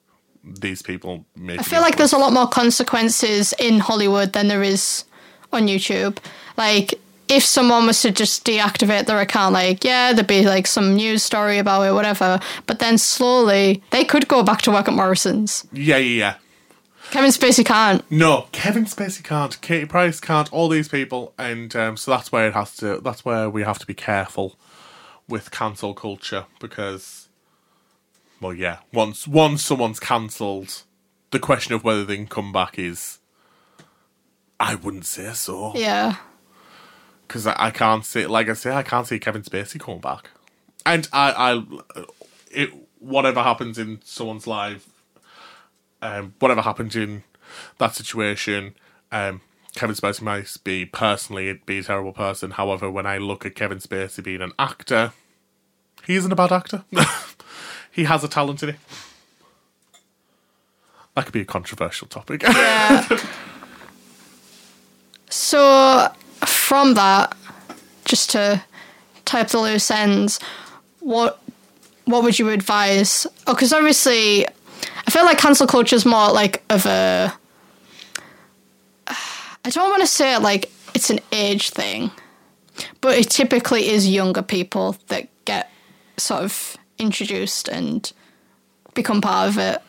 these people make. I feel like there's a lot more consequences in Hollywood than there is on YouTube. Like, if someone was to just deactivate their account, like, yeah, there'd be like some news story about it, whatever. But then slowly, they could go back to work at Morrison's. yeah, yeah, yeah. Kevin Spacey can't. No, Kevin Spacey can't. Katie Price can't. All these people, and um, so that's where it has to. That's where we have to be careful with cancel culture because, well, yeah, once once someone's cancelled, the question of whether they can come back is, I wouldn't say so Yeah. Because I, I can't see. Like I say, I can't see Kevin Spacey coming back, and I, I, it whatever happens in someone's life, um, whatever happens in that situation, um, Kevin Spacey might be personally be a terrible person. However, when I look at Kevin Spacey being an actor, he isn't a bad actor. he has a talent in it. That could be a controversial topic. Yeah. so, from that, just to tie up the loose ends, what what would you advise? Oh, because obviously, I feel like cancel culture is more like of a. I don't want to say like it's an age thing, but it typically is younger people that get sort of introduced and become part of it.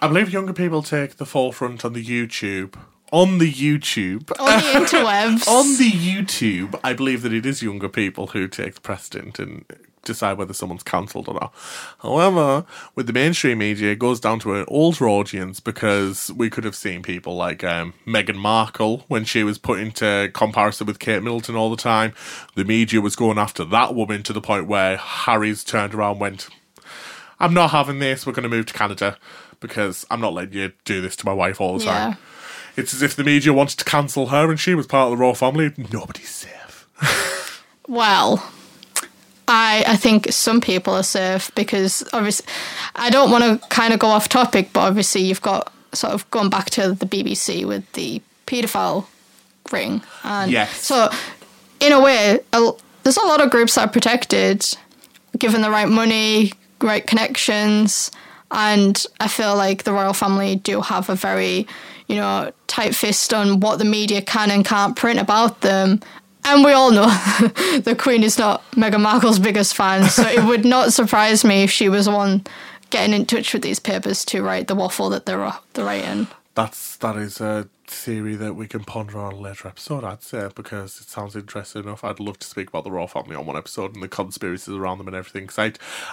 I believe younger people take the forefront on the YouTube. On the YouTube. On the interwebs. on the YouTube, I believe that it is younger people who take the precedent and decide whether someone's cancelled or not. However, with the mainstream media, it goes down to an older audience because we could have seen people like um, Meghan Markle when she was put into comparison with Kate Middleton all the time. The media was going after that woman to the point where Harry's turned around and went, I'm not having this. We're going to move to Canada because I'm not letting you do this to my wife all the time. It's as if the media wanted to cancel her and she was part of the royal family. Nobody's safe. Well, I I think some people are safe because obviously I don't want to kind of go off topic, but obviously you've got sort of gone back to the BBC with the paedophile ring, and Yes. so in a way, a, there's a lot of groups that are protected, given the right money, right connections, and I feel like the royal family do have a very, you know, tight fist on what the media can and can't print about them. And we all know the Queen is not Meghan Markle's biggest fan, so it would not surprise me if she was the one getting in touch with these papers to write the waffle that they're they're writing. That's that is a theory that we can ponder on a later episode, I'd say, because it sounds interesting enough. I'd love to speak about the royal family on one episode and the conspiracies around them and everything. Because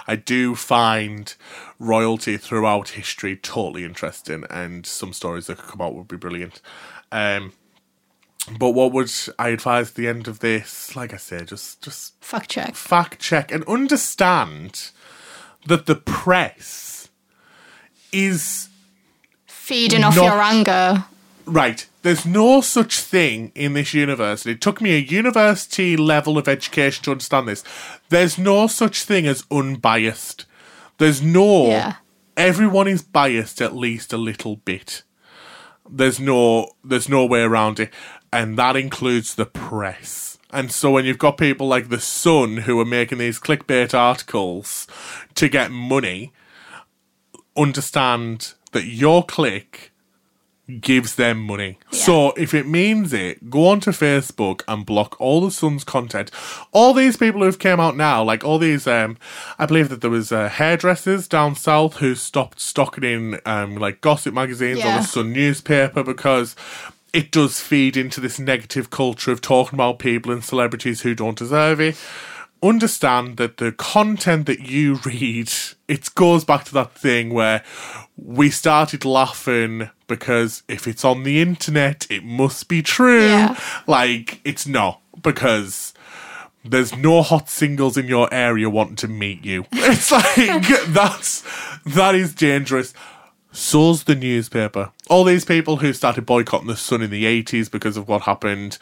I, I do find royalty throughout history totally interesting, and some stories that could come out would be brilliant. Um, but what would I advise at the end of this? Like I say, just just Fact check. fact check and understand that the press is Feeding off your anger. Right. There's no such thing in this university. It took me a university level of education to understand this. There's no such thing as unbiased. There's no. Yeah. Everyone is biased at least a little bit. There's no. There's no way around it, and that includes the press. And so when you've got people like the Sun who are making these clickbait articles to get money, understand that your click gives them money. So if it means it, go onto Facebook and block all the Sun's content. All these people who've came out now, like all these, um, I believe that there was uh, hairdressers down south who stopped stocking in um, like gossip magazines or the Sun newspaper because it does feed into this negative culture of talking about people and celebrities who don't deserve it. Understand that the content that you read, it goes back to that thing where we started laughing because if it's on the internet, it must be true. Yeah. Like, it's not because there's no hot singles in your area wanting to meet you. It's like that's that is dangerous. So's the newspaper. All these people who started boycotting the Sun in the eighties because of what happened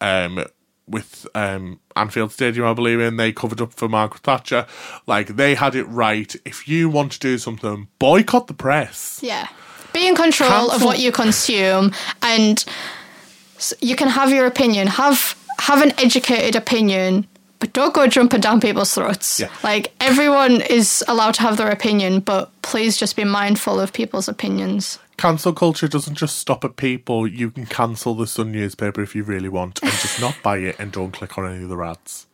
um, with um, Anfield Stadium, I believe and they covered up for Margaret Thatcher. Like they had it right. If you want to do something, boycott the press. Yeah. Be in control of what you consume and you can have your opinion. Have have an educated opinion, but don't go jumping down people's throats. Yeah. Like everyone is allowed to have their opinion, but please just be mindful of people's opinions. Cancel culture doesn't just stop at people. You can cancel the Sun newspaper if you really want, and just not buy it and don't click on any of the ads.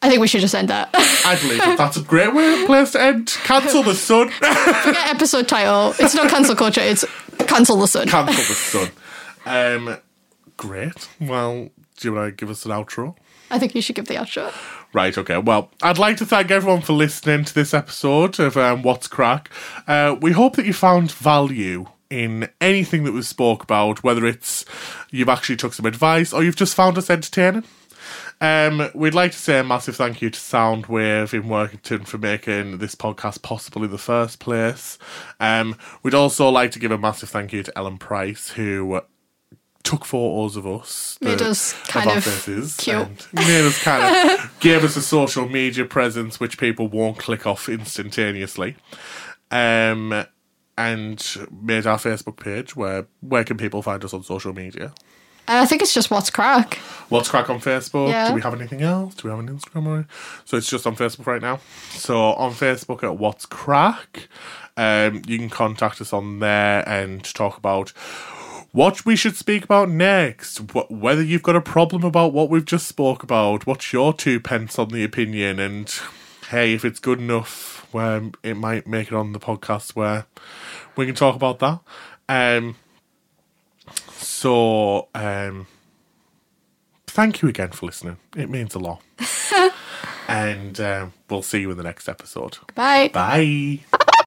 I think we should just end that. I believe that that's a great way, place to end. Cancel the Sun. Forget episode title. It's not cancel culture, it's cancel the sun. Cancel the Sun. Um, great. Well, do you want to give us an outro? I think you should give the outro. Right, okay. Well, I'd like to thank everyone for listening to this episode of um, What's Crack. Uh, we hope that you found value in anything that was spoke about, whether it's you've actually took some advice or you've just found us entertaining. Um, we'd like to say a massive thank you to Soundwave in Workington for making this podcast possible in the first place. Um, we'd also like to give a massive thank you to Ellen Price, who took photos of us. Made the- us kind of faces cute. made us kind of gave us a social media presence which people won't click off instantaneously. Um, and made our Facebook page where where can people find us on social media? I think it's just what's crack. What's crack on Facebook? Yeah. Do we have anything else? Do we have an Instagram? Or... So it's just on Facebook right now. So on Facebook at What's Crack, um, you can contact us on there and talk about what we should speak about next. Wh- whether you've got a problem about what we've just spoke about. What's your two pence on the opinion? And hey, if it's good enough, where it might make it on the podcast where we can talk about that. Um. So, um, thank you again for listening. It means a lot. and um, we'll see you in the next episode. Bye. Bye.